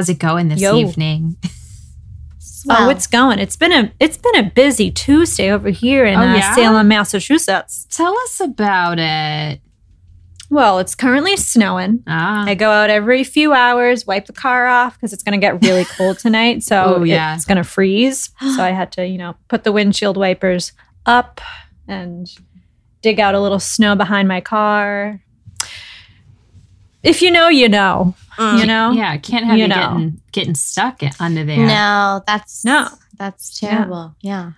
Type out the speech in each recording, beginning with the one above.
How's it going this Yo. evening? Oh, it's going. It's been a it's been a busy Tuesday over here in Oh, uh. Salem, Massachusetts. Tell us about it. Well, it's currently snowing. Ah, I go out every few hours, wipe the car off because it's going to get really cold tonight. So Oh, yeah. it's going to freeze. So I had to, you know, put the windshield wipers up and dig out a little snow behind my car. If you know, you know. You mm. know? yeah, can't have you, You know. getting getting stuck under there. No, that's No. that's terrible. Yeah.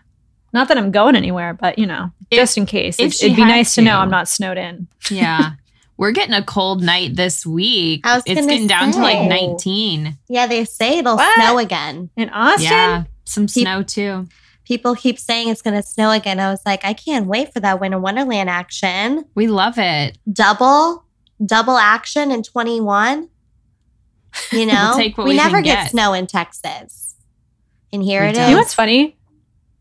Not that I'm going anywhere, but you know, If- just in case. if it, it'd be nice to know. I'm not snowed in. Yeah. We're getting a cold night this week. I was It's gonna getting down to like 19. Yeah, they say it'll What? snow again. In Austin? Yeah. Some Peop- snow too. People keep saying it's going to snow again. I was like, I can't wait for that Winter Wonderland action. We love it. Double, double action in 21. You know, take what we can never get. get. snow in Texas. And here We it don't. is. You know what's funny?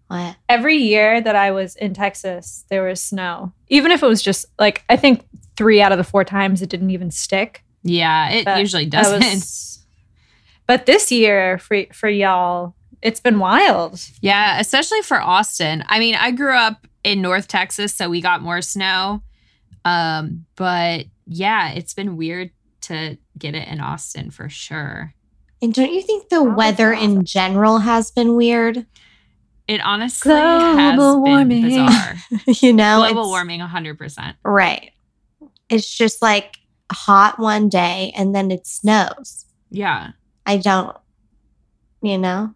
What? Every year that I was in Texas, there was snow. Even if it was just like, I think three out of the four times it didn't even stick. Yeah, it But usually doesn't. was- but this year for for y'all, it's been wild. Yeah, especially for Austin. I mean, I grew up in North Texas, so we got more snow. Um, but yeah, it's been weird to get it in Austin for sure. And don't you think the Oh, weather awesome. in general has been weird? It honestly has Global been warming. bizarre. you know, Global it's- warming 100%. Right. It's just like hot one day and then it snows. Yeah. I don't, you know,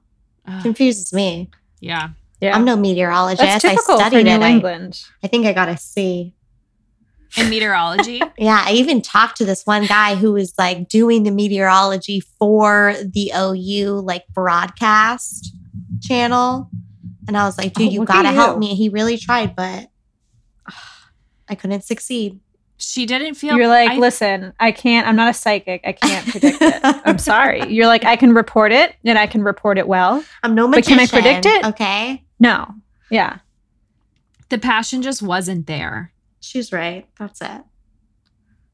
Ugh, confuses me. yeah. Yeah, I'm no meteorologist. that's typical I for studied New it. I, England. I think I got a C. In meteorology, Yeah, I even talked to this one guy who was like doing the meteorology for the OU like broadcast channel. And I was like, dude, Oh, you gotta help me. He really tried, but I couldn't succeed. she didn't feel You're like, I- listen, I can't. I'm not a psychic. I can't predict it. I'm sorry. You're like, I can report it, and I can report it well. I'm no But can I predict it? Okay. No, yeah, the passion just wasn't there, She's right. That's it.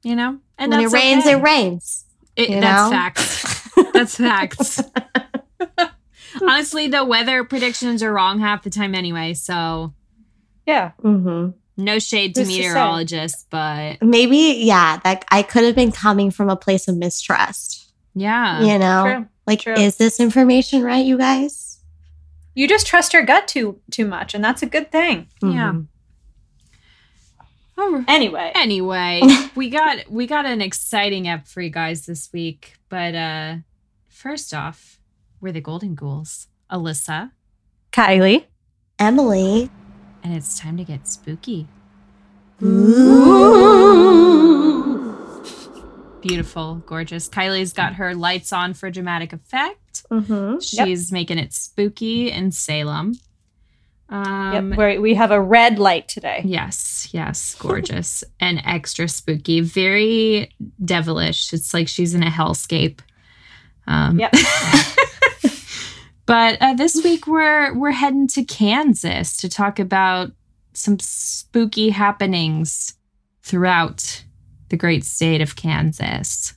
you know? And when it rains, okay. it rains. It- you that's know? facts. That's facts. Honestly, the weather predictions are wrong half the time anyway, so yeah. hmm no shade to Who's to meteorologists, but Maybe, yeah, that I could have been coming from a place of mistrust. yeah. you know, True. like, True. is this information right, you guys? You just trust your gut too too much, and that's a good thing. Yeah. Oh, Anyway, Anyway, we got we got an exciting app for you guys this week, but uh first off, we're the Golden Ghouls, Alyssa, Kylie. Emily. and it's time to get spooky. Beautiful, gorgeous. Kylie's got her lights on for dramatic effect. Mm-hmm. Yep. She's making it spooky in Salem. Um, yep, we we have a red light today. Yes, yes, gorgeous and extra spooky, very devilish. It's like she's in a hellscape. Um, Yep. but uh, this week we're we're heading to Kansas to talk about some spooky happenings throughout the great state of Kansas.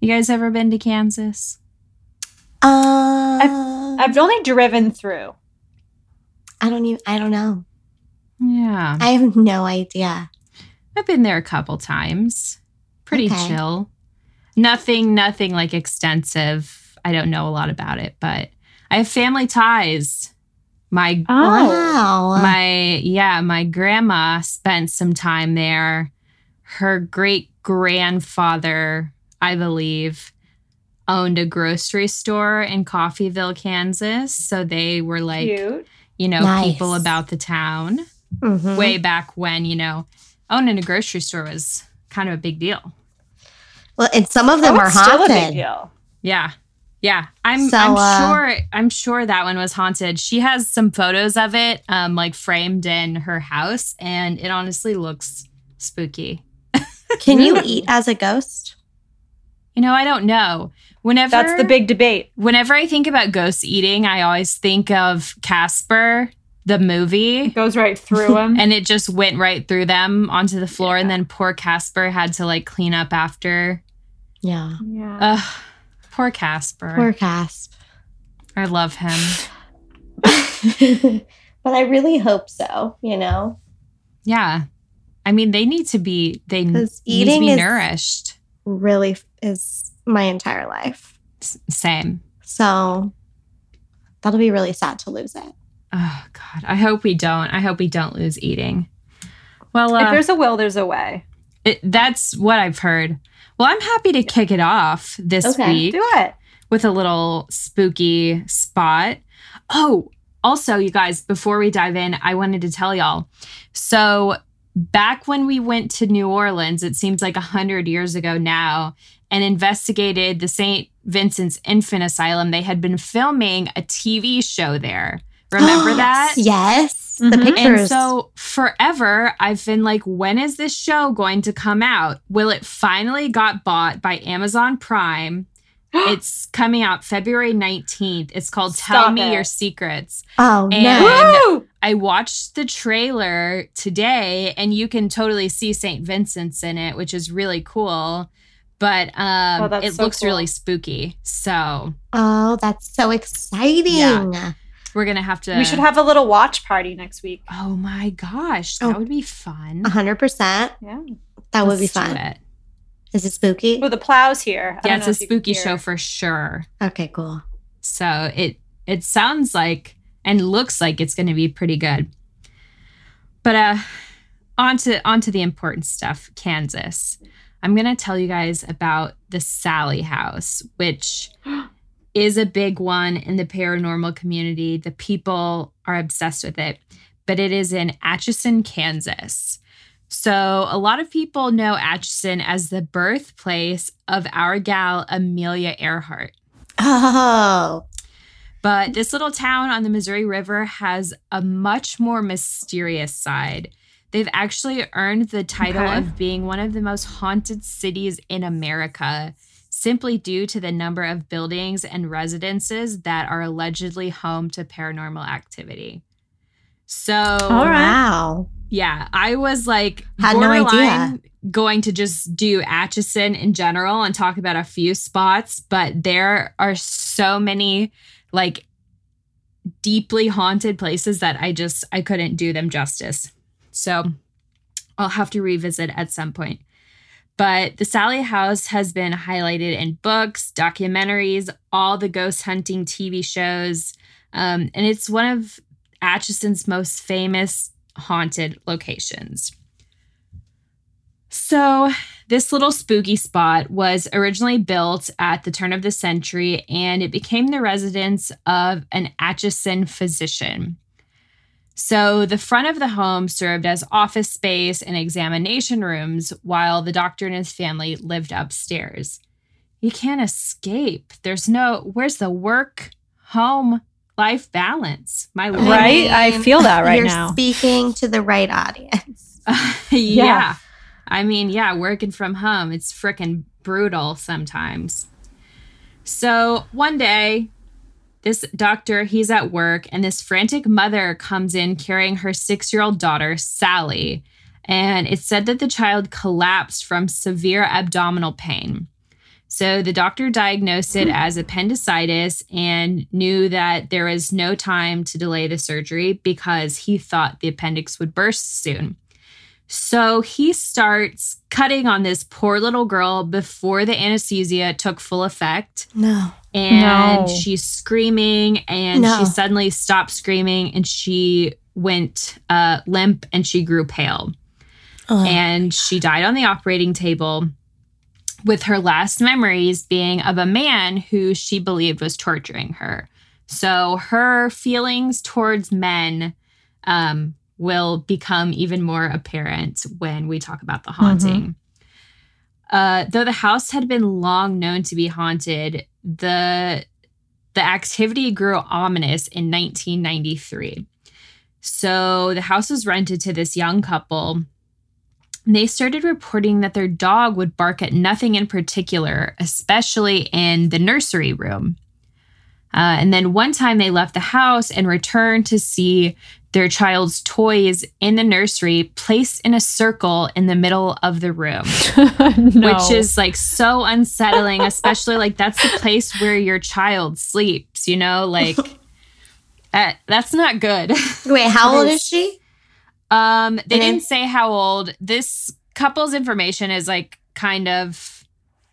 You guys ever been to Kansas? Uh, I've only driven through. I don't even. I don't know. Yeah, I have no idea. I've been there a couple times. Pretty Okay. chill. Nothing, nothing like extensive. I don't know a lot about it, but I have family ties. My Oh, Wow. my yeah, my grandma spent some time there. Her great grandfather, I believe, owned a grocery store in Coffeyville, Kansas. So they were like, cute. You know, Nice. people about the town Mhm. way back when, you know, owning a grocery store was kind of a big deal. Well, and some of them Oh, are it's still a big haunted. deal. Yeah. Yeah. I'm So, I'm uh, sure I'm sure that one was haunted. She has some photos of it um like framed in her house and it honestly looks spooky. Can you eat as a ghost? You know, I don't know. Whenever That's the big debate. whenever I think about ghost eating, I always think of Casper, the movie. It goes right through them. And it just went right through them onto the floor, and then poor Casper had to like clean up after. Yeah. yeah. Ugh, Poor Casper. Poor Casp. I love him. but I really hope so, you know? Yeah. I mean, they need to be they need 'Cause to eating be is- nourished. Really is my entire life. S- Same. So that'll be really sad to lose it. Oh God. I hope we don't. I hope we don't lose eating. Well, if uh, there's a will, there's a way. it, that's what I've heard. Well, I'm happy to kick it off this Okay. week. Do it. with a little spooky spot. Oh, also, you guys, before we dive in, I wanted to tell y'all. So, back when we went to New Orleans, it seems like a hundred years ago now, and investigated the St. Vincent's Infant Asylum, they had been filming a TV show there. Remember that? Yes. The Mhm. pictures. And so forever, I've been like, when is this show going to come out? Will it finally got bought by Amazon Prime? it's coming out February 19th. It's called Tell Stop Me it. Your Secrets. oh, and- no. Woo! I watched the trailer today and you can totally see St. Vincent's in it, which is really cool. But um, Oh, it so looks cool. really spooky. So Oh, that's so exciting. Yeah. we're going to have to. We should have a little watch party next week. Oh my gosh. That Oh. would be fun. A 100%. Yeah. That would be Let's do fun. it. Is it spooky? Oh, the plows here. I Yeah, it's a if you can spooky show for sure. Okay, cool. So it it sounds like and looks like it's going to be pretty good. But uh on to on to the important stuff, Kansas. I'm going to tell you guys about the Sallie House, which is a big one in the paranormal community. The people are obsessed with it, but it is in Atchison, Kansas. So, a lot of people know Atchison as the birthplace of our gal Amelia Earhart. Oh, But this little town on the Missouri River has a much more mysterious side. They've actually earned the title Okay. of being one of the most haunted cities in America simply due to the number of buildings and residences that are allegedly home to paranormal activity. So, All right. wow. yeah, I was like Had no idea. borderline going to just do Atchison in general and talk about a few spots, but there are so many like deeply haunted places that I just I couldn't do them justice. So I'll have to revisit at some point. But the Sallie House has been highlighted in books, documentaries, all the ghost hunting TV shows, um, and it's one of Atchison's most famous haunted locations. So, this little spooky spot was originally built at the turn of the century and it became the residence of an Atchison physician. So, the front of the home served as office space and examination rooms while the doctor and his family lived upstairs. You can't escape. There's no, where's the work, home, life balance? My lord. Right? I feel that right You're now. speaking to the right audience. yeah. Yeah. I mean, yeah, working from home, it's freaking brutal sometimes. So one day, this doctor, he's at work, and this frantic mother comes in carrying her six year old daughter, Sallie. And it's said that the child collapsed from severe abdominal pain. So the doctor diagnosed it hmm. as appendicitis and knew that there was no time to delay the surgery because he thought the appendix would burst soon. So he starts cutting on this poor little girl before the anesthesia took full effect. No. And No. she's screaming, and No. she suddenly stopped screaming and she went uh, limp and she grew pale. Ugh. And she died on the operating table with her last memories being of a man who she believed was torturing her. So her feelings towards men um, will become even more apparent when we talk about the haunting. Uh, though the house had been long known to be haunted, the the activity grew ominous in 1993. So the house was rented to this young couple. They started reporting that their dog would bark at nothing in particular, especially in the nursery room. Uh, and then one time they left the house and returned to see their child's toys in the nursery placed in a circle in the middle of the room, no. which is like so unsettling, especially like that's the place where your child sleeps, you know? Like, that, that's not good. Wait, how old is she? Um, they And then- didn't say how old. This couple's information is like kind of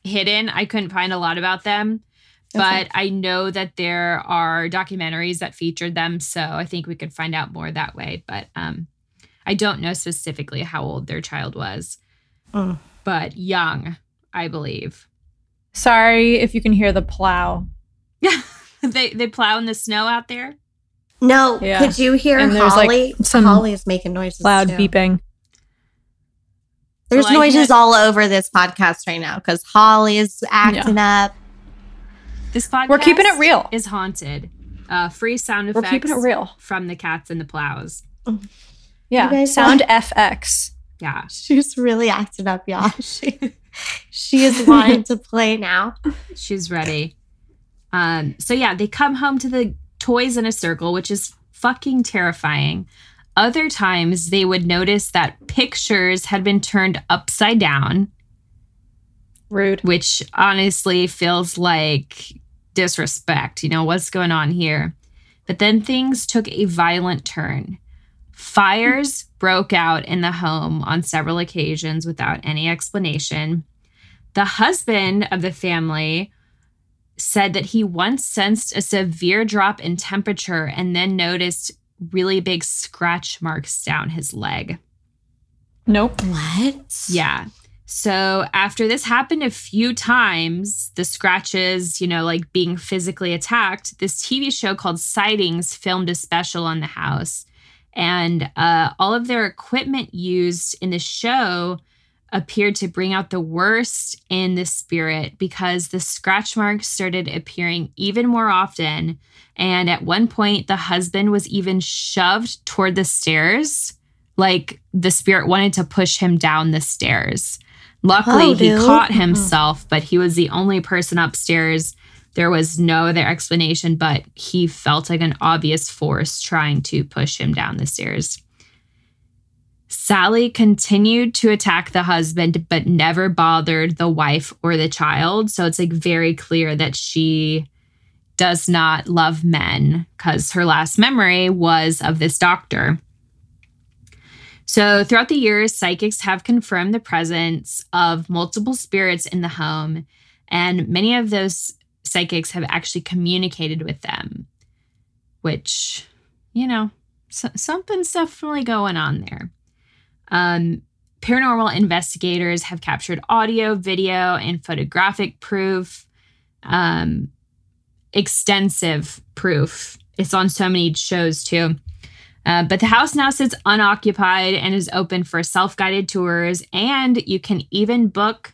hidden. I couldn't find a lot about them, but Okay. I know that there are documentaries that featured them, so I think we could find out more that way. But um, I don't know specifically how old their child was, Mm. but young, I believe. Sorry if you can hear the plow. Yeah, they they plow in the snow out there. No, Yeah. could you hear And there's, like, Holly? some Holly is making noises. Loud too. beeping. There's Well, noises all over this podcast right now because Holly is acting up. This podcast We're keeping it real. Is haunted. Uh, free sound effects. We're keeping it real. from the cats and the plows. Yeah. guys Sound FX. Yeah. She's really acting up, y'all. She, she is wanting to play now. she's ready. Um, so yeah, they come home to the toys in a circle, which is fucking terrifying. Other times they would notice that pictures had been turned upside down, Rude. which honestly feels like disrespect. You know, what's going on here? But then things took a violent turn. Fires broke out in the home on several occasions without any explanation. The husband of the family said that he once sensed a severe drop in temperature and then noticed really big scratch marks down his leg. Nope. What? Yeah. So after this happened a few times, the scratches, you know, like being physically attacked, this TV show called Sightings filmed a special on the house. And uh, all of their equipment used in the show appeared to bring out the worst in the spirit because the scratch marks started appearing even more often. And at one point, the husband was even shoved toward the stairs like the spirit wanted to push him down the stairs. Luckily, Oh, he caught himself, mm-hmm. but he was the only person upstairs. There was no other explanation, but he felt like an obvious force trying to push him down the stairs. Sallie continued to attack the husband, but never bothered the wife or the child. So it's like very clear that she does not love men because her last memory was of this doctor. So, throughout the years, psychics have confirmed the presence of multiple spirits in the home, and many of those psychics have actually communicated with them, which, you know, so- something's definitely going on there. Um, paranormal investigators have captured audio, video, and photographic proof, um, extensive proof. It's on so many shows too. Uh, but the house now sits unoccupied and is open for self guided tours, and you can even book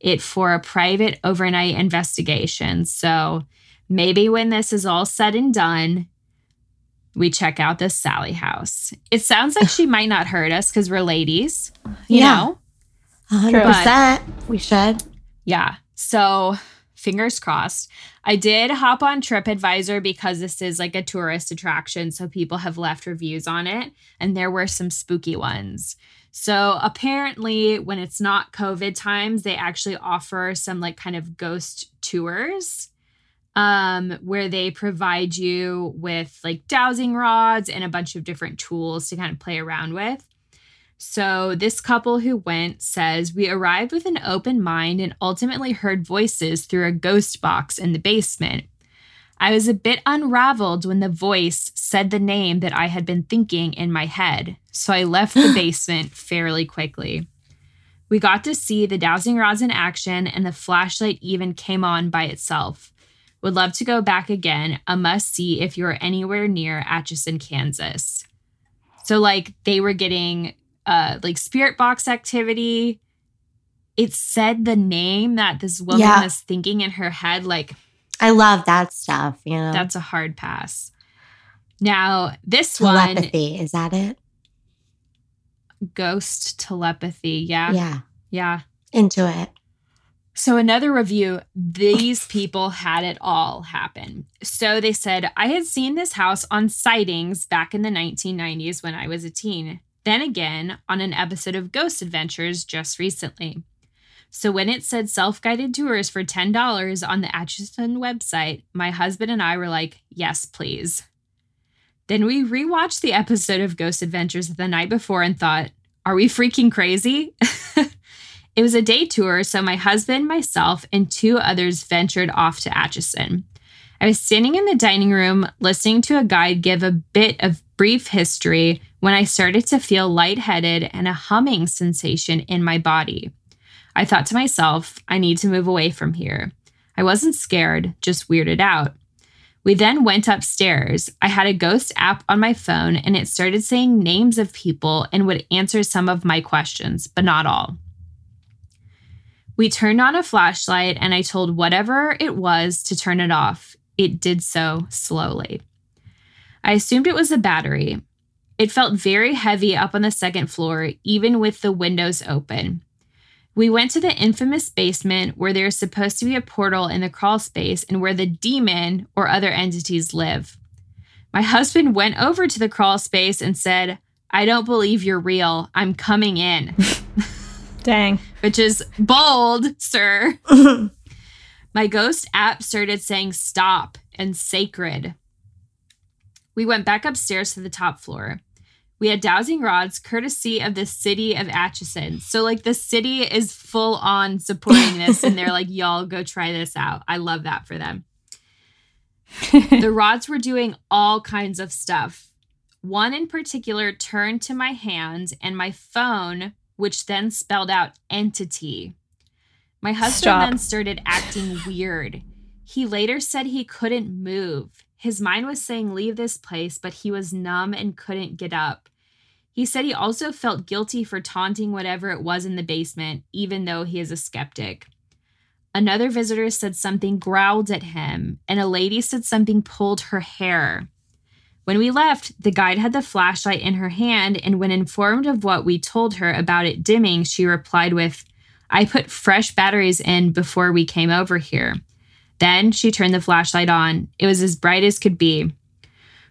it for a private overnight investigation. So maybe when this is all said and done, we check out the Sallie house. It sounds like she might not hurt us because we're ladies, you Yeah. know? 100%. We should. Yeah. So fingers crossed. I did hop on TripAdvisor because this is like a tourist attraction. So people have left reviews on it, and there were some spooky ones. So apparently, when it's not COVID times, they actually offer some like kind of ghost tours um where they provide you with like dowsing rods and a bunch of different tools to kind of play around with. So, this couple who went says, We arrived with an open mind and ultimately heard voices through a ghost box in the basement. I was a bit unraveled when the voice said the name that I had been thinking in my head, so I left the basement fairly quickly. We got to see the dowsing rods in action, and the flashlight even came on by itself. Would love to go back again. A must see if you're anywhere near Atchison, Kansas. So, like, they were getting uh like spirit box activity it said the name that this woman Yeah. was thinking in her head like I love that stuff, you know? that's a hard pass now this one telepathy. Is that it? ghost telepathy yeah yeah, Yeah. yeah. Into it. So, another review these people had it all happen. So, they said, I had seen this house on sightings back in the 1990s when I was a teen, then again on an episode of Ghost Adventures just recently. So, when it said self guided tours for $10 on the Atchison website, my husband and I were like, yes, please. Then we rewatched the episode of Ghost Adventures the night before and thought, are we freaking crazy? It was a day tour, so my husband, myself, and two others ventured off to Atchison. I was standing in the dining room listening to a guide give a bit of brief history when I started to feel lightheaded and a humming sensation in my body. I thought to myself, I need to move away from here. I wasn't scared, just weirded out. We then went upstairs. I had a ghost app on my phone and it started saying names of people and would answer some of my questions, but not all. We turned on a flashlight and I told whatever it was to turn it off. It did so slowly. I assumed it was a battery. It felt very heavy up on the second floor, even with the windows open. We went to the infamous basement where there's supposed to be a portal in the crawl space and where the demon or other entities live. My husband went over to the crawl space and said, I don't believe you're real. I'm coming in. Dang. which is bold, sir. My ghost app started saying stop and sacred. We went back upstairs to the top floor. We had dowsing rods courtesy of the city of Atchison. So, like, the city is full on supporting this, and they're like, y'all go try this out. I love that for them. the rods were doing all kinds of stuff. One in particular turned to my hand, and my phone which then spelled out entity. My husband Stop. then started acting weird. He later said he couldn't move. His mind was saying leave this place, but he was numb and couldn't get up. He said he also felt guilty for taunting whatever it was in the basement, even though he is a skeptic. Another visitor said something growled at him, and a lady said something pulled her hair. When we left, the guide had the flashlight in her hand, and when informed of what we told her about it dimming, she replied with, I put fresh batteries in before we came over here. Then she turned the flashlight on. It was as bright as could be.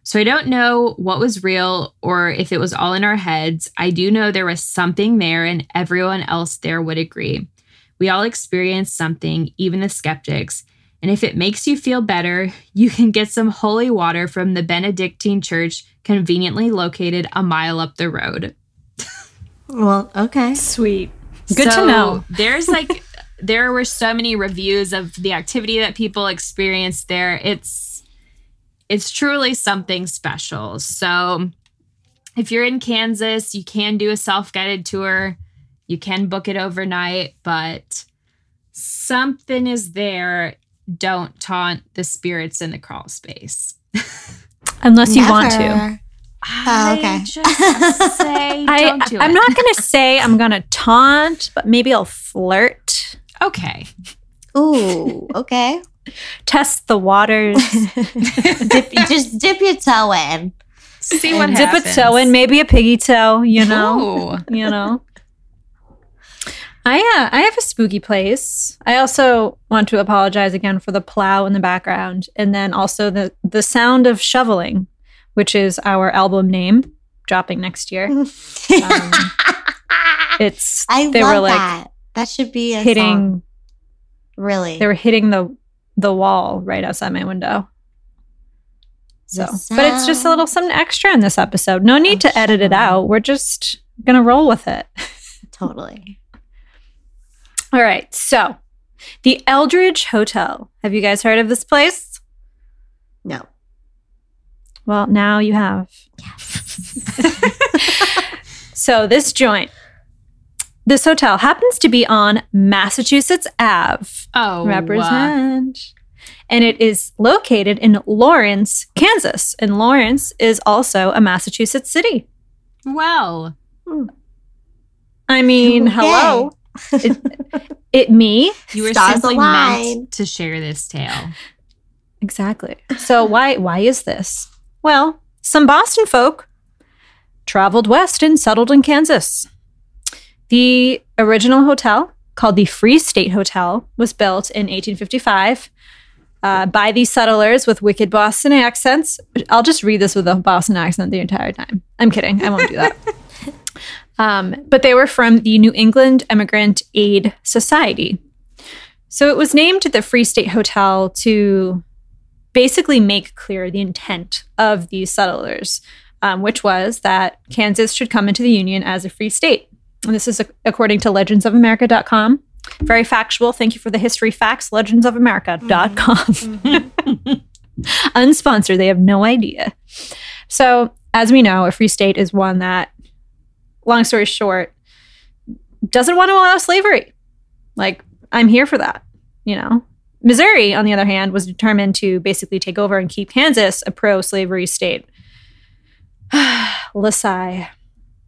So I don't know what was real or if it was all in our heads. I do know there was something there, and everyone else there would agree. We all experienced something, even the skeptics. And if it makes you feel better, you can get some holy water from the Benedictine Church, conveniently located a mile up the road. Well, okay. Sweet. Good So to know. There's like, there were so many reviews of the activity that people experienced there. It's, it's truly something special. So if you're in Kansas, you can do a self guided tour. You can book it overnight, but something is there. Don't taunt the spirits in the crawl space. Unless you want to. Oh, okay. I just say I, don't do I'm not going to say I'm going to taunt, but maybe I'll flirt, okay. Ooh, okay. test the waters, dip, just dip your toe in. See what And dip happens. a toe in, maybe a piggy toe, you know. Ooh. you know. I uh, I have a spooky place. I also want to apologize again for the plow in the background, and then also the the sound of shoveling, which is our album name, dropping next year. Um, It's I they love were like that. That should be a hitting. song. Really. They were hitting the the wall right outside my window. So, but it's just a little something extra in this episode. No need to edit it out. We're just gonna roll with it. totally. All right. So, the Eldridge Hotel. Have you guys heard of this place? No. Well, now you have. Yes. so, this joint, this hotel happens to be on Massachusetts Ave. Oh, Represent. And it is located in Lawrence, Kansas. And Lawrence is also a Massachusetts city. uh, well, I mean, Okay. hello. It, it me? you were Stars simply align. meant to share this tale. Exactly. So why why is this? Well, some Boston folk traveled west and settled in Kansas. The original hotel called the Free State Hotel was built in 1855 uh, by these settlers with wicked Boston accents. I'll just read this with a Boston accent the entire time. I'm kidding. I won't do that. um, but they were from the New England Emigrant Aid Society. So it was named the Free State Hotel to basically make clear the intent of these settlers, um, which was that Kansas should come into the Union as a free state. And this is according to legendsofamerica.com. Very factual. Thank you for the history facts. Legendsofamerica.com. Unsponsored. They have no idea. So, as we know, a free state is one that, long story short, doesn't want to allow slavery. Like, I'm here for that, you know? Missouri, on the other hand, was determined to basically take over and keep Kansas a pro slavery state. Lasai.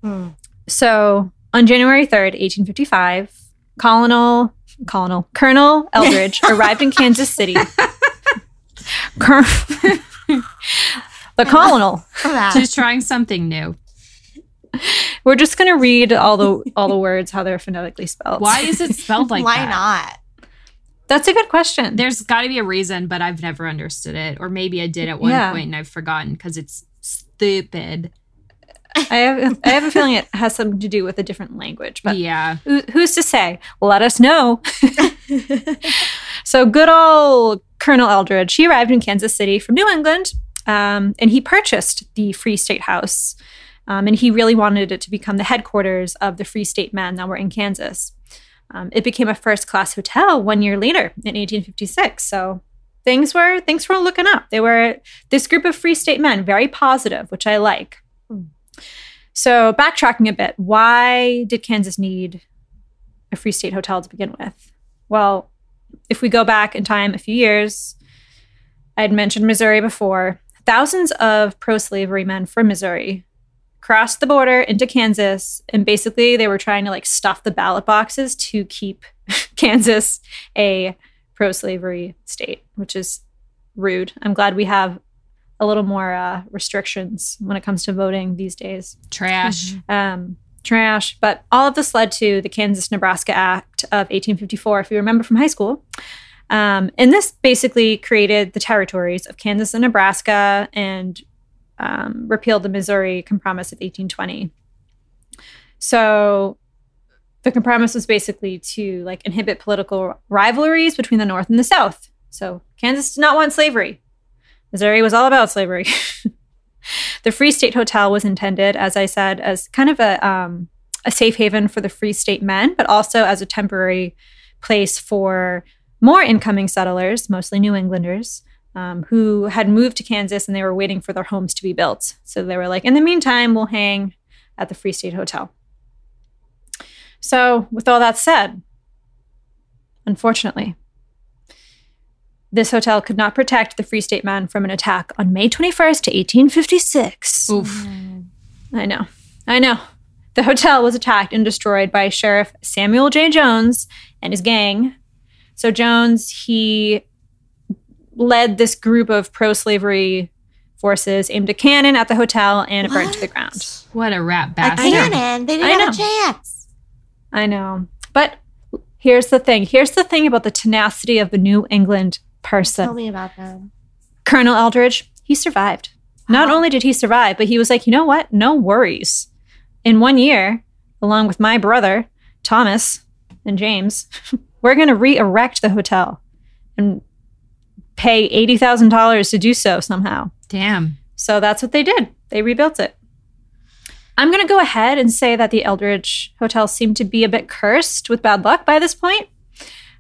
Hmm. So on January 3rd, 1855, Colonel, Colonel, Colonel Eldridge arrived in Kansas City. Col- the Colonel. She's trying something new. We're just gonna read all the all the words how they're phonetically spelled. Why is it spelled like Why that? not? That's a good question. There's got to be a reason, but I've never understood it. Or maybe I did at one Yeah. point and I've forgotten because it's stupid. I have I have a feeling it has something to do with a different language, but yeah. who, who's to say? Let us know. so good old Colonel Eldridge, he arrived in Kansas City from New England, um, and he purchased the Free State House, um, and he really wanted it to become the headquarters of the Free State men that were in Kansas. Um, it became a first-class hotel one year later in 1856. So things were things were looking up. They were this group of Free State men, very positive, which I like. So backtracking a bit, why did Kansas need a Free State hotel to begin with? Well, if we go back in time a few years, I'd mentioned Missouri before. Thousands of pro slavery men from Missouri crossed the border into Kansas, and basically they were trying to like stuff the ballot boxes to keep Kansas a pro slavery state, which is rude. I'm glad we have a little more uh, restrictions when it comes to voting these days Trash. um, trash. But all of this led to the Kansas Nebraska Act of 1854, if you remember from high school. Um, and this basically created the territories of Kansas and Nebraska and um, repealed the Missouri Compromise of 1820. So the compromise was basically to like inhibit political rivalries between the North and the South. So Kansas did not want slavery. Missouri was all about slavery. the Free State Hotel was intended, as I said, as kind of a um, a safe haven for the Free State men, but also as a temporary place for more incoming settlers, mostly New Englanders, um, who had moved to Kansas and they were waiting for their homes to be built. So they were like, in the meantime, we'll hang at the Free State Hotel. So, with all that said, unfortunately, this hotel could not protect the Free State men from an attack on May 21st to 1856. Oof. Mm. I know. I know. The hotel was attacked and destroyed by Sheriff Samuel J. Jones and his gang. So Jones, he led this group of pro-slavery forces, aimed a cannon at the hotel, and it burned to the ground. What a rat A cannon. They didn't have a chance. I know. But here's the thing. Here's the thing about the tenacity of the New England person. Tell me about them. Colonel Eldridge, he survived. Not only did he survive, but he was like, you know what? No worries. In one year, along with my brother, Thomas and James, we're going to re erect the hotel and pay $80,000 to do so somehow. Damn. So that's what they did. They rebuilt it. I'm going to go ahead and say that the Eldridge Hotel seemed to be a bit cursed with bad luck by this point.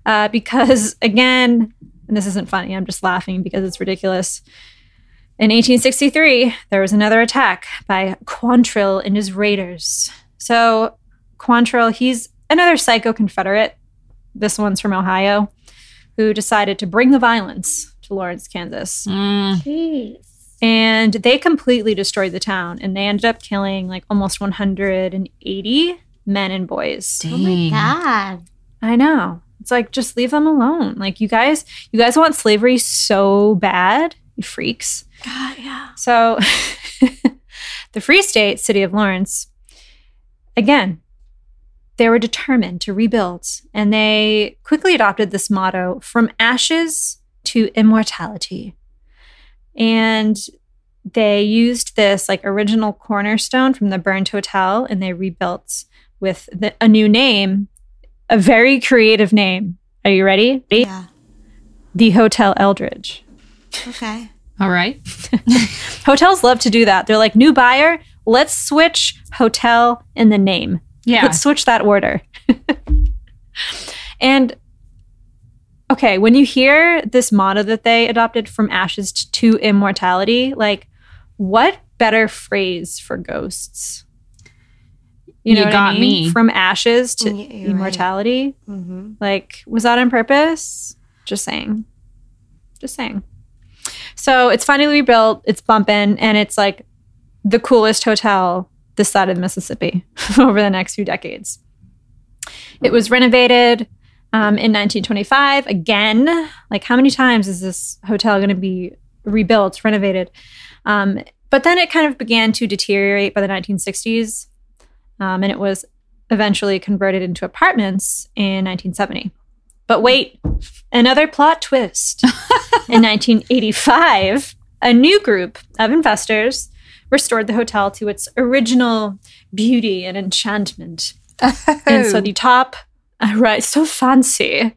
Uh, because, again, and this isn't funny, I'm just laughing because it's ridiculous. In 1863, there was another attack by Quantrill and his raiders. So, Quantrill, he's another psycho Confederate. This one's from Ohio, who decided to bring the violence to Lawrence, Kansas Mm. Jeez. and they completely destroyed the town and they ended up killing like almost 180 men and boys Oh my god. i know it's like just leave them alone like you guys you guys want slavery so bad you freaks God, yeah. so the free state city of lawrence again they were determined to rebuild, and they quickly adopted this motto from ashes to immortality. And they used this like original cornerstone from the burned hotel and they rebuilt with the, a new name, a very creative name. Are you ready? Yeah. The Hotel Eldridge. Okay. All right. Hotels love to do that. They're like, new buyer, let's switch hotel in the name. Yeah. Let's switch that order. and okay, when you hear this motto that they adopted from ashes to immortality, like what better phrase for ghosts? You what I got mean? me. From ashes to Y- you're right. immortality. Mm-hmm. Like, was that on purpose? Just saying. Just saying. So it's finally rebuilt, it's bumping, and it's like the coolest hotel this side of the Mississippi over the next few decades. It was renovated um, in 1925 again. Like, how many times is this hotel going to be rebuilt, renovated? Um, but then it kind of began to deteriorate by the 1960s, um, and it was eventually converted into apartments in 1970. But wait, another plot twist. in 1985, a new group of investors restored the hotel to its original beauty and enchantment. And so the top, uh, right, so fancy.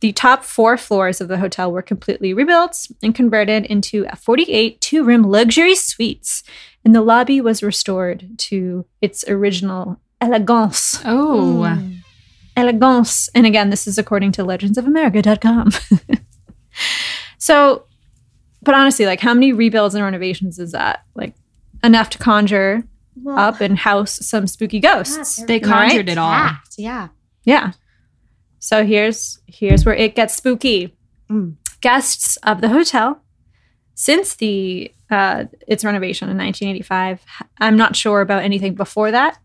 The top four floors of the hotel were completely rebuilt and converted into 48 two room luxury suites. And the lobby was restored to its original elegance. oh, Mm. Elegance. And again, this is according to legendsofamerica.com. so, but honestly, like how many rebuilds and renovations is that? Like enough to conjure Well, up and house some spooky ghosts. yeah, they they're conjured it all. packed, Yeah. Yeah. So here's here's where it gets spooky. Mm. Guests of the hotel since the uh, its renovation in 1985. I'm not sure about anything before that.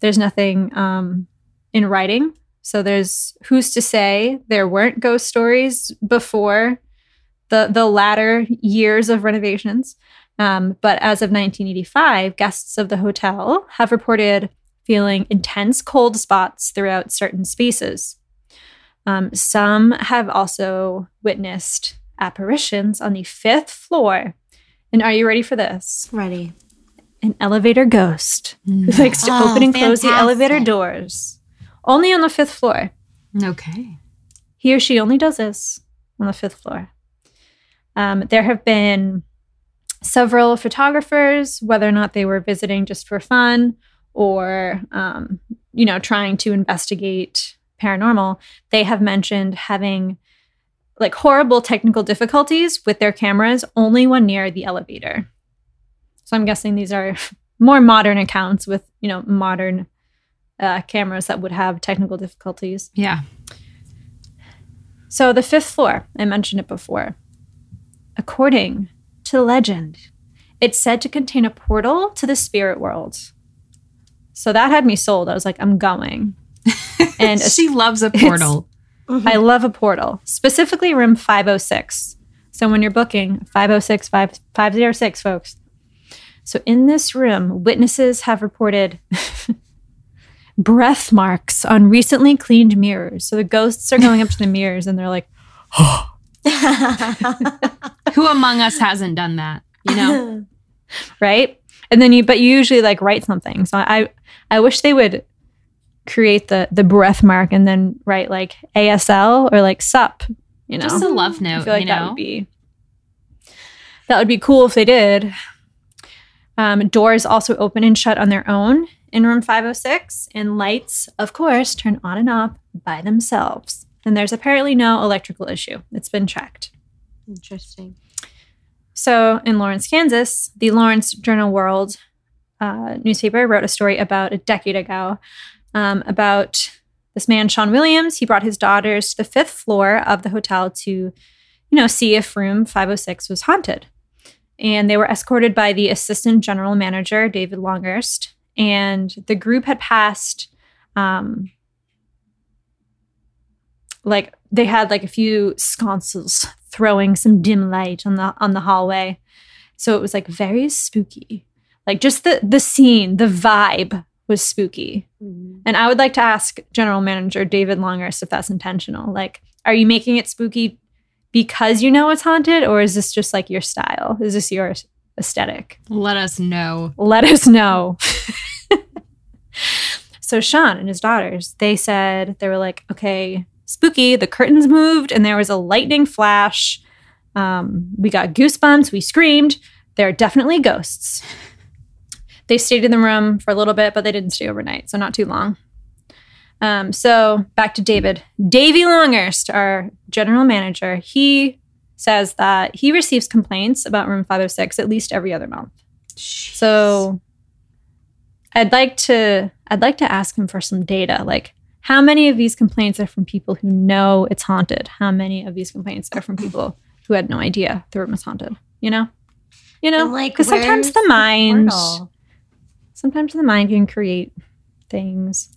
There's nothing um, in writing, so there's who's to say there weren't ghost stories before the the latter years of renovations. Um, but as of 1985, guests of the hotel have reported feeling intense cold spots throughout certain spaces. Um, some have also witnessed apparitions on the fifth floor. And are you ready for this? Ready. An elevator ghost who likes to Oh, open and close the elevator doors. Only on the fifth floor. Okay. He or she only does this on the fifth floor. Um, there have been several photographers, whether or not they were visiting just for fun or, um, you know, trying to investigate paranormal, they have mentioned having like horrible technical difficulties with their cameras only when near the elevator. So I'm guessing these are more modern accounts with, you know, modern uh, cameras that would have technical difficulties. Yeah. So, the fifth floor, I mentioned it before. According to legend, it's said to contain a portal to the spirit world. So that had me sold. I was like, I'm going. And she loves a portal. Mm-hmm. I love a portal, specifically room 506. So when you're booking 506, 5, 506, folks. So in this room, witnesses have reported breath marks on recently cleaned mirrors. So the ghosts are going up to the mirrors and they're like, Who among us hasn't done that? You know? right? And then you, but you usually like write something. So I, I wish they would create the the breath mark and then write like ASL or like sup. You know, Just a love note, I feel like you that would be that would be cool if they did. Um, doors also open and shut on their own in room 506, and lights, of course, turn on and off by themselves. And there's apparently no electrical issue. It's been checked. Interesting. So in Lawrence, Kansas, the Lawrence Journal World uh, newspaper wrote a story about a decade ago um, about this man, Sean Williams. He brought his daughters to the fifth floor of the hotel to, you know, see if room 506 was haunted. And they were escorted by the assistant general manager, David Longhurst. And the group had passed, um, like they had like a few sconces throwing some dim light on the on the hallway. So it was like very spooky. Like just the the scene, the vibe was spooky. And I would like to ask General Manager David Longhurst if that's intentional. Like, are you making it spooky because you know it's haunted, or is this just like your style? Is this your aesthetic? Let us know. Let us know. so Sean and his daughters, they said they were like, okay, spooky. The curtains moved, and there was a lightning flash. Um, we got goosebumps. We screamed. There are definitely ghosts. They stayed in the room for a little bit, but they didn't stay overnight, so not too long. Um, so back to David. Davy Longhurst, our general manager, he says that he receives complaints about room 506 at least every other month. So I'd like to I'd like to ask him for some data. Like how many of these complaints are from people who know it's haunted? How many of these complaints are from people who had no idea the room was haunted? You know? You know? And, like, Because sometimes the mind portal? Sometimes the mind can create things.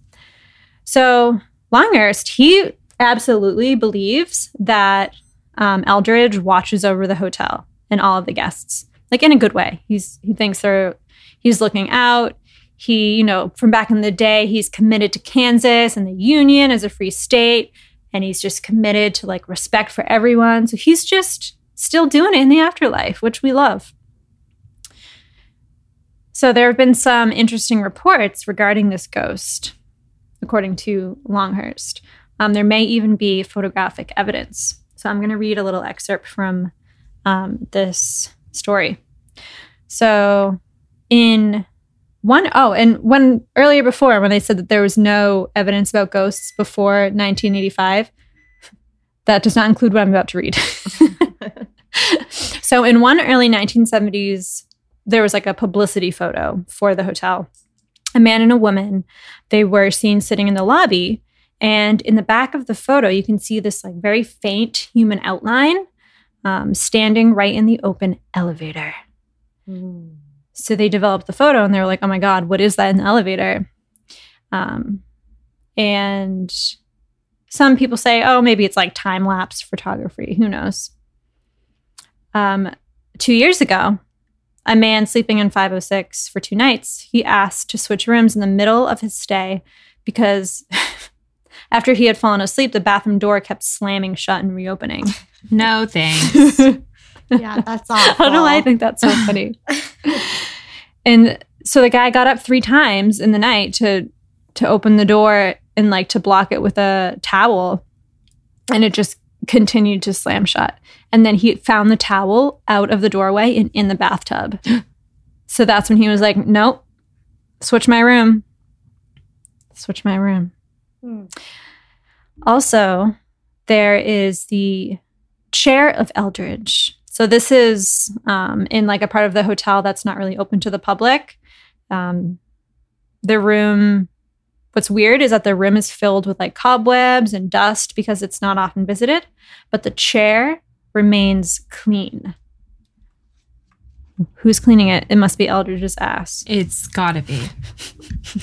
So Longhurst, he absolutely believes that um, Eldridge watches over the hotel and all of the guests, like in a good way. He's he thinks they're he's looking out. He, you know, from back in the day, he's committed to Kansas and the Union as a free state, and he's just committed to like respect for everyone. So he's just still doing it in the afterlife, which we love. So there have been some interesting reports regarding this ghost, according to Longhurst. Um, there may even be photographic evidence. So I'm going to read a little excerpt from um, this story. So in one oh, and when earlier before when they said that there was no evidence about ghosts before 1985, that does not include what I'm about to read. so in one early 1970s there was like a publicity photo for the hotel. A man and a woman, they were seen sitting in the lobby. And in the back of the photo, you can see this like very faint human outline um, standing right in the open elevator. So they developed the photo and they were like, oh my God, what is that in the elevator? Um, and some people say, oh, maybe it's like time lapse photography. Who knows? Um, two years ago, a man sleeping in 506 for two nights, he asked to switch rooms in the middle of his stay because after he had fallen asleep, the bathroom door kept slamming shut and reopening. No thanks. Yeah, that's awful. I don't know why I think that's so funny. and so the guy got up three times in the night to to open the door and like to block it with a towel, and it just continued to slam shut. And then he found the towel out of the doorway and in the bathtub. so that's when he was like, "Nope, switch my room. Switch my room." Hmm. Also, there is the chair of Eldridge. So this is um, in like a part of the hotel that's not really open to the public. Um, the room. What's weird is that the room is filled with like cobwebs and dust because it's not often visited, but the chair remains clean. Who's cleaning it? It must be Eldridge's ass. it's gotta be.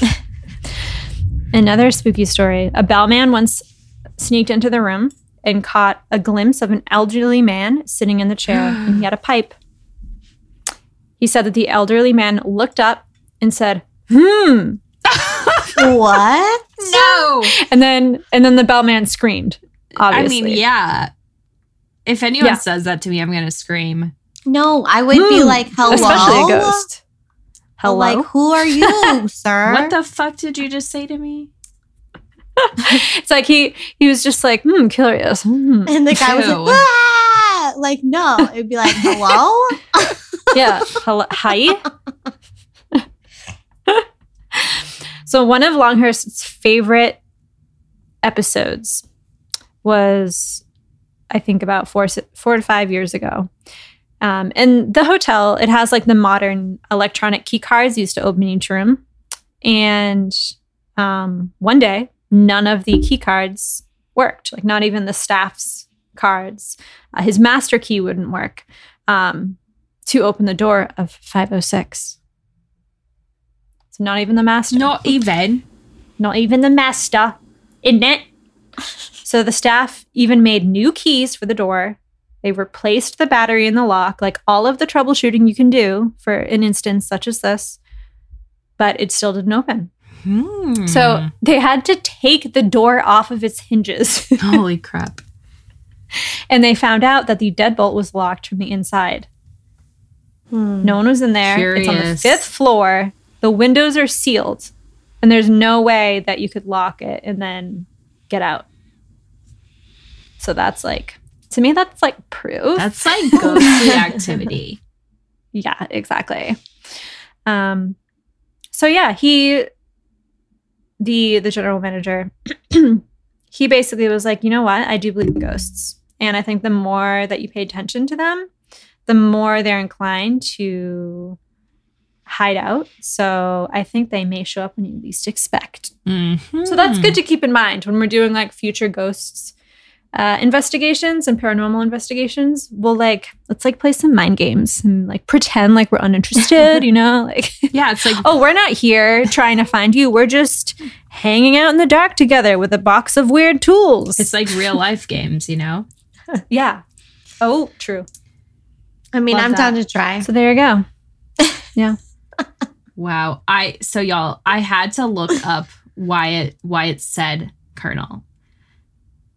Another spooky story. A bellman once sneaked into the room and caught a glimpse of an elderly man sitting in the chair, and he had a pipe. He said that the elderly man looked up and said, "Hmm," what? No. and then and then the bellman screamed. Obviously, I mean, yeah. If anyone Yeah. says that to me, I'm gonna scream. No, I would be Hmm. like, hello. especially a ghost. Hello, Like, who are you, sir? What the fuck did you just say to me? it's like he he was just like, "Hmm, curious." Hmm. And the guy was like, ah! like, no. It'd be like, hello? yeah. Hello. Hi. So one of Longhurst's favorite episodes was, I think, about four four to five years ago. Um, and the hotel, it has like the modern electronic key cards used to open each room. And um, one day, none of the key cards worked, like not even the staff's cards. Uh, his master key wouldn't work um, to open the door of 506. So not even the master. Not even. Not even the master. Isn't it? so the staff even made new keys for the door. They replaced the battery in the lock, like all of the troubleshooting you can do for an instance such as this, but it still didn't open. Hmm. So they had to take the door off of its hinges. holy crap. and they found out that the deadbolt was locked from the inside. Hmm. No one was in there. It's on the fifth floor. The windows are sealed, and there's no way that you could lock it and then get out. So that's like, to me, that's like proof. That's like ghostly activity. yeah, exactly. Um, so yeah, he, the the general manager, he basically was like, you know what, I do believe in ghosts, and I think the more that you pay attention to them, the more they're inclined to hide out. So I think they may show up when you least expect. Mhm. So that's good to keep in mind when we're doing like future ghosts uh, investigations and paranormal investigations. We'll like let's like play some mind games and like pretend like we're uninterested, you know? Like, Yeah, it's like oh, we're not here trying to find you. We're just hanging out in the dark together with a box of weird tools. it's like real life games, you know? yeah. Oh, true. I mean, Love I'm that. down to try. So there you go. Wow. I so y'all, I had to look up why it why it said Colonel.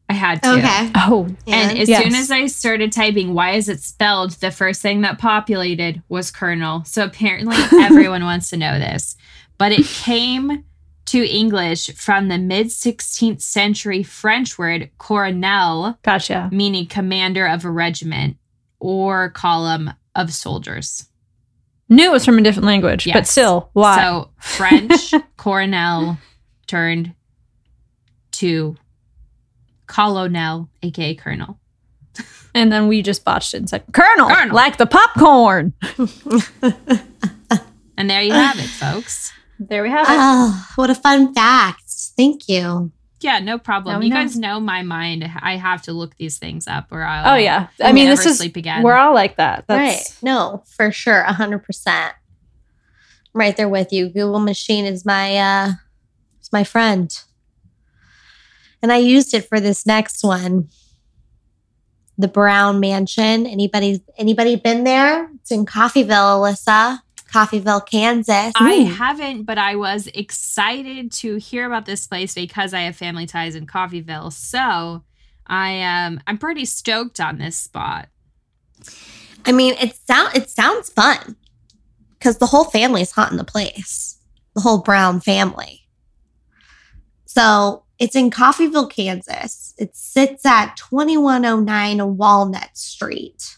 I had to. Okay. Oh, And as Yes. soon as I started typing, why is it spelled? The first thing that populated was Colonel. So apparently everyone wants to know this. But it came to English from the mid 16th century French word coronel, gotcha. meaning commander of a regiment or column of soldiers. Knew it was from a different language, but still, why? So French coronel turned to colonel, aka colonel. and then we just botched it and said, Colonel, Colonel. like the popcorn. And there you have it, folks. There we have it. Oh, what a fun fact. Thank you. Yeah, no problem. we You know. guys know my mind. I have to look these things up or I'll Oh yeah. I mean, this is sleep again. we're all like that. right. That's No, for sure. A hundred percent. I'm right there with you. Google machine is my uh is my friend. And I used it for this next one. The Brown Mansion. Anybody anybody been there? It's in Coffeyville, Alyssa. Coffeyville, Kansas. I Ooh. haven't, but I was excited to hear about this place because I have family ties in Coffeyville. So I um I'm pretty stoked on this spot. I mean, it sound it sounds fun because the whole family's in the place. The whole Brown family. So it's in Coffeyville, Kansas. It sits at 2109 Walnut Street.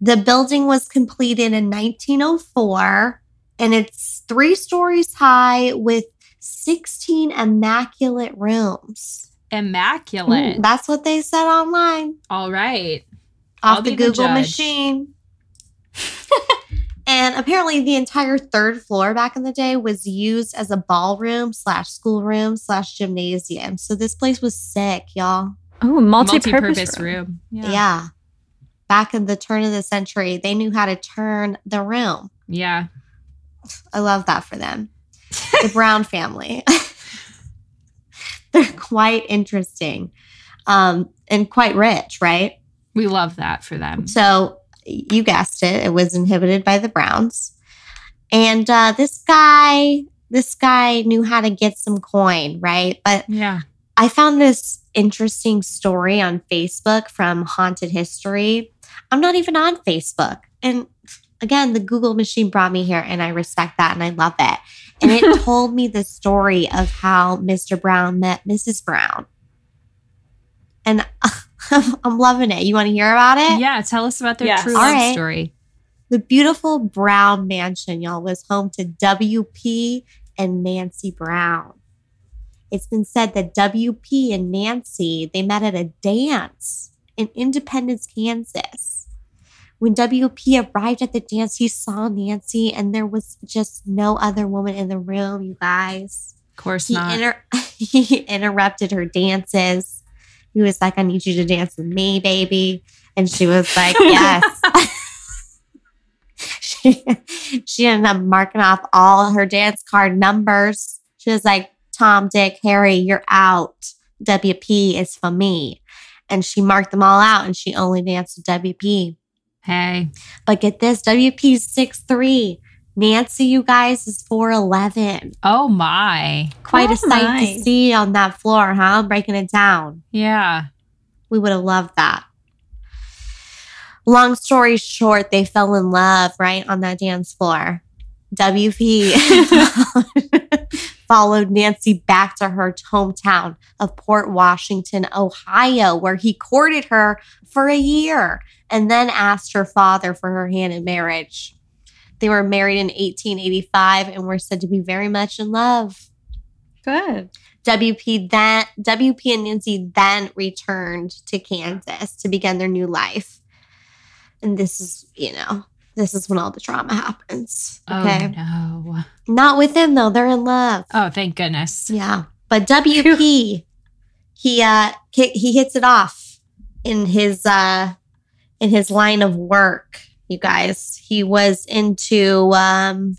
The building was completed in 1904 and it's three stories high with 16 immaculate rooms. Immaculate. Ooh, that's what they said online All right. off I'll the be the Google judge. machine. and apparently, the entire third floor back in the day was used as a ballroom slash schoolroom slash gymnasium. So this place was sick, y'all. oh multi-purpose, Multi-purpose room. room. Yeah. Yeah. Back in the turn of the century, they knew how to turn the room. Yeah. I love that for them. The Brown family. They're quite interesting um, and quite rich, right? We love that for them. So you guessed it, it was inhibited by the Browns. And uh, this guy, this guy knew how to get some coin, right? But Yeah. I found this interesting story on Facebook from Haunted History. I'm not even on Facebook. And again, the Google machine brought me here, and I respect that and I love it. And it told me the story of how Mr. Brown met Mrs. Brown. And I'm loving it. You want to hear about it? Yeah. Tell us about their Yes. true love right. story. The beautiful Brown mansion, y'all, was home to WP and Nancy Brown. It's been said that WP and Nancy, they met at a dance in Independence, Kansas. When WP arrived at the dance, he saw Nancy and there was just no other woman in the room, you guys. Of course He, not. inter- he interrupted her dances. He was like, I need you to dance with me, baby. And she was like, Yes. she, she ended up marking off all her dance card numbers. She was like, Tom, Dick, Harry, you're out. WP is for me. And she marked them all out and she only danced with WP. Hey. But get this WP's 6'3, Nancy, you guys, is 4'11. Oh my. Quite Oh a sight my. to see on that floor, huh? Breaking it down. Yeah. We would have loved that. Long story short, they fell in love right on that dance floor. WP followed Nancy back to her hometown of Port Washington, Ohio, where he courted her for a year and then asked her father for her hand in marriage. They were married in 1885 and were said to be very much in love. Good. WP then WP and Nancy then returned to Kansas to begin their new life. And this is, you know, this is when all the drama happens. Okay. Oh no. Not with him though. They're in love. Oh, thank goodness. Yeah. But WP he uh he hits it off in his uh in his line of work, you guys. He was into um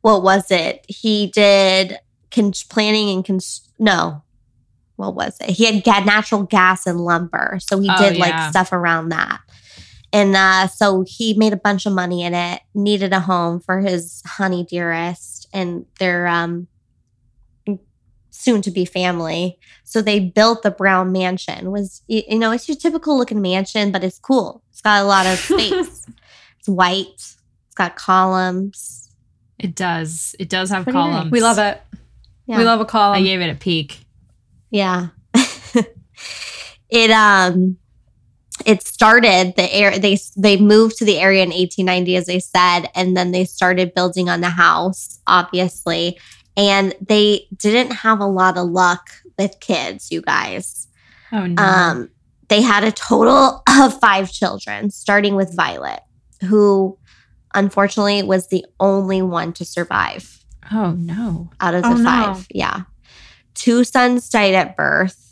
what was it? He did con- planning and cons- no. What was it? He had natural gas and lumber. So he Oh, did yeah. like stuff around that. And uh, so he made a bunch of money in it, needed a home for his honey dearest and their um, soon to be family. So they built the Brown Mansion. Was you know, it's your typical looking mansion, but it's cool. It's got a lot of space. it's white. It's got columns. It does. It does have Pretty nice. columns. We love it. Yeah. We love a column. I gave it a peek. Yeah. it um it started the air they they moved to the area in 1890 as they said and then they started building on the house obviously and they didn't have a lot of luck with kids you guys Oh no. um they had a total of 5 children starting with Violet who unfortunately was the only one to survive oh no. out of the Oh, no. five. Yeah. Two sons died at birth.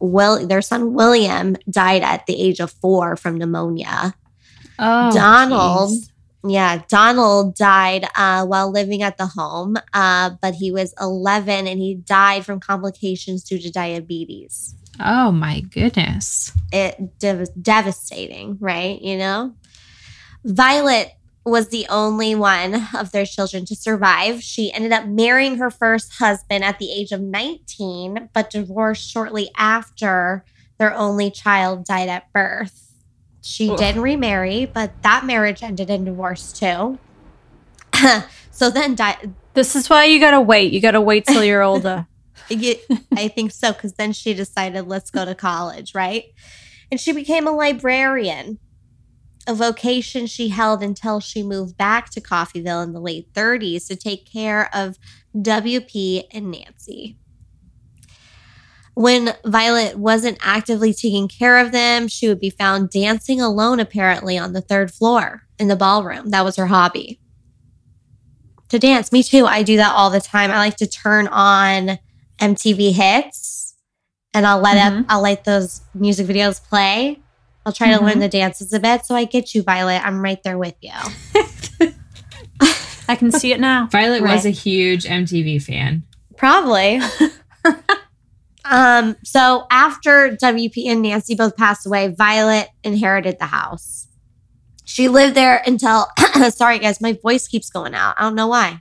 Will their son William died at the age of four from pneumonia. Oh Donald. jeez. Yeah, Donald died uh, while living at the home, uh, but he was 11 and he died from complications due to diabetes. Oh my goodness. It dev- devastating, right? You know, Violet was the only one of their children to survive. She ended up marrying her first husband at the age of 19, but divorced shortly after their only child died at birth. She Ugh. did remarry, but that marriage ended in divorce too. so then, di- this is why you gotta wait. You gotta wait till you're older. I think so, because then she decided, let's go to college, right? And she became a librarian, a vocation she held until she moved back to Coffeyville in the late 30s to take care of WP and Nancy. When Violet wasn't actively taking care of them, she would be found dancing alone, apparently, on the third floor in the ballroom. That was her hobby. To dance. Me too. I do that all the time. I like to turn on MTV hits and I'll let Mhm. up, I'll let those music videos play. I'll try to learn Mhm. the dances a bit. So I get you, Violet. I'm right there with you. I can see it now. Violet was a huge MTV fan. Probably. um, so after WP and Nancy both passed away, Violet inherited the house. She lived there until sorry guys, my voice keeps going out. I don't know why.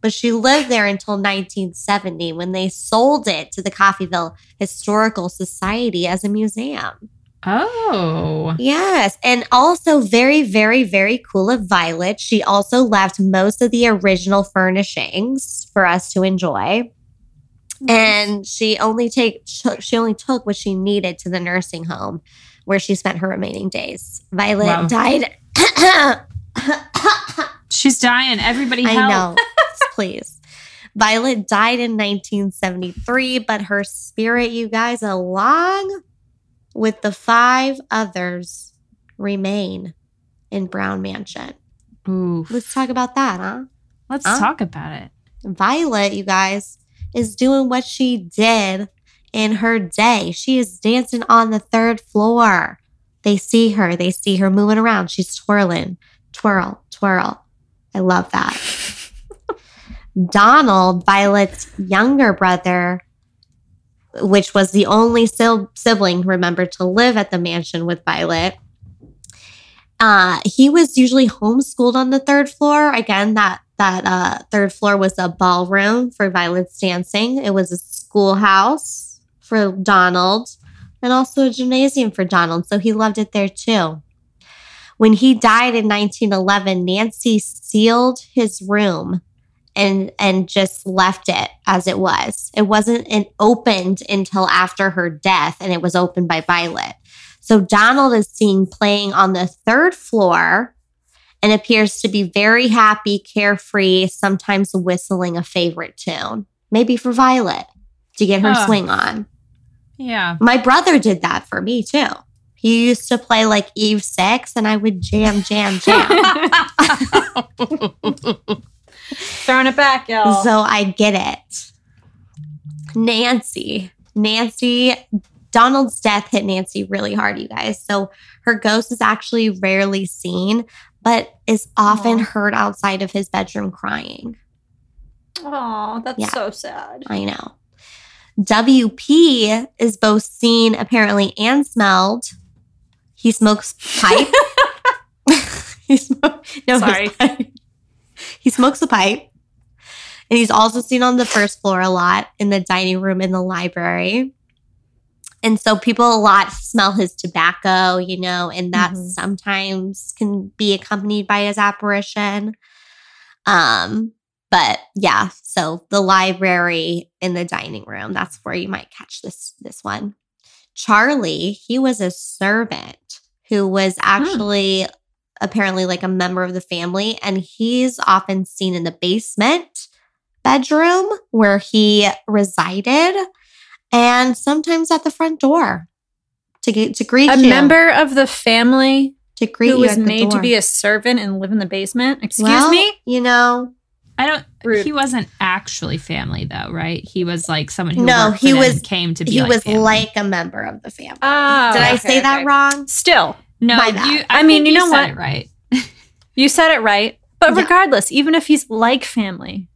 But she lived there until 1970 when they sold it to the Coffeyville Historical Society as a museum. Oh. Yes. And also, very, very, very cool of Violet. She also left most of the original furnishings for us to enjoy. And she only take she only took what she needed to the nursing home where she spent her remaining days. Violet Wow. died. She's dying. Everybody I know. Please. Violet died in 1973, but her spirit, you guys, along with the five others, remain in Brown Mansion. Ooh. Let's talk about that, huh? Let's Huh? talk about it. Violet, you guys, is doing what she did in her day. She is dancing on the third floor. They see her, they see her moving around. She's twirling, twirl, twirl. I love that. Donald, Violet's younger brother, which was the only sibling, remember, to live at the mansion with Violet, Uh, he was usually homeschooled on the third floor. Again, that that uh, third floor was a ballroom for Violet's dancing. It was a schoolhouse for Donald, and also a gymnasium for Donald. So he loved it there too. When he died in 1911, Nancy sealed his room and and just left it as it was. It wasn't an opened until after her death, and it was opened by Violet. So Donald is seen playing on the third floor and appears to be very happy, carefree, sometimes whistling a favorite tune, maybe for Violet to get her Huh. swing on. Yeah. My brother did that for me too. He used to play like Eve Six, and I would jam, jam, jam. Throwing it back, y'all. so I get it. Nancy, Nancy, Donald's death hit Nancy really hard, you guys. So her ghost is actually rarely seen, but is often Aw. heard outside of his bedroom crying. oh, that's Yeah. so sad. I know. WP is both seen apparently and smelled. He smokes pipe. he smokes no, his Sorry. pipe. He smokes a pipe. And he's also seen on the first floor a lot in the dining room in the library. And so people a lot smell his tobacco, you know, and that Mhm. sometimes can be accompanied by his apparition. Um, but yeah, so the library in the dining room, that's where you might catch this this one. Charlie, he was a servant who was actually apparently like a member of the family and he's often seen in the basement bedroom where he resided and sometimes at the front door to get to greet A you member of the family to greet who you was at the made to be a servant and live in the basement. Excuse Well, me? you know I don't. Rude. He wasn't actually family though, right? He was like someone who No, he was- came to be. he like was family. like a member of the family Oh, did i okay, say that wrong Still, no. You, I I, mean, you you know said what? it right. you said it right. But Yeah. regardless, even if he's like family,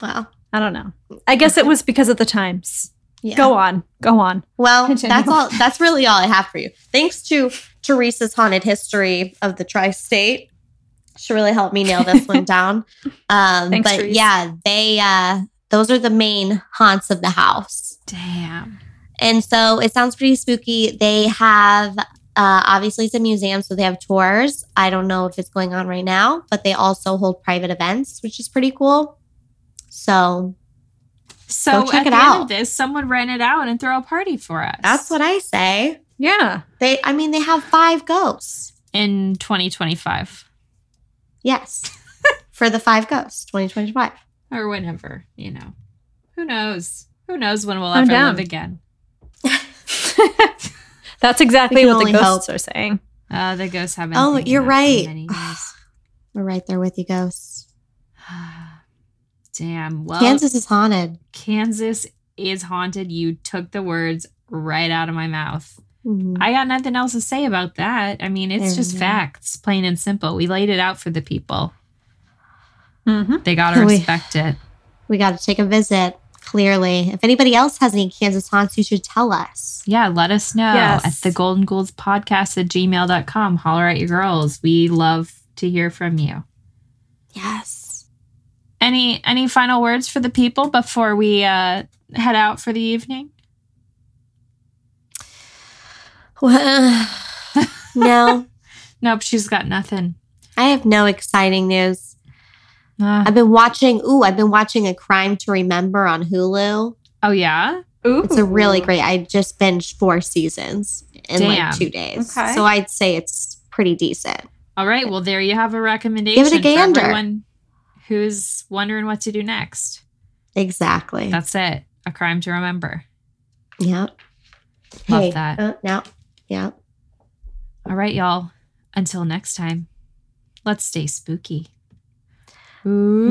well I don't know. I guess it was because of the times. yeah. Go on. Go on. Well, Continue. that's all. That's really all I have for you. Thanks to Teresa's haunted history of the tri-state. She really helped me nail this one down. Um, Thanks, but yeah, they uh, those are the main haunts of the house, Damn. and so it sounds pretty spooky. They have uh, obviously it's a museum, so they have tours. I don't know if it's going on right now, but they also hold private events, which is pretty cool. So So check at it out. this, someone rent it out and throw a party for us. that's what I say. Yeah. They, I mean, they have five ghosts. in 2025 Yes. For the five ghosts, 2025. or whenever. You know, who knows? Who knows when we'll I'm ever down. live again? That's exactly what the only ghosts are saying. Uh, the ghosts have been. Oh, you're right. many years. We're right there with you, ghosts. Damn. Well, Kansas is haunted. Kansas is haunted. You took the words right out of my mouth. Mhm. I got nothing else to say about that. I mean, it's There just facts, plain and simple. We laid it out for the people. Mm-hmm. They got to We- respect it. We got to take a visit, clearly. If anybody else has any Kansas haunts, you should tell us. Yeah, let us know Yes. at the golden ghouls podcast at gmail.com. Holler at your girls. We love to hear from you. Yes. Any any final words for the people before we uh head out for the evening? Well, no, Nope, she's got nothing. I have no exciting news. Uh, I've been watching, ooh, I've been watching A Crime to Remember on Hulu. oh yeah? Ooh. It's a really great, I just binged four seasons in Damn. like two days. Okay. So I'd say it's pretty decent. All right. Well, there you have a recommendation Give it a gander. for everyone who's wondering what to do next. Exactly. That's it. A crime to remember. Yep. Love that. Uh, no. Yep. All right, y'all. Until next time, let's stay spooky. Ooh.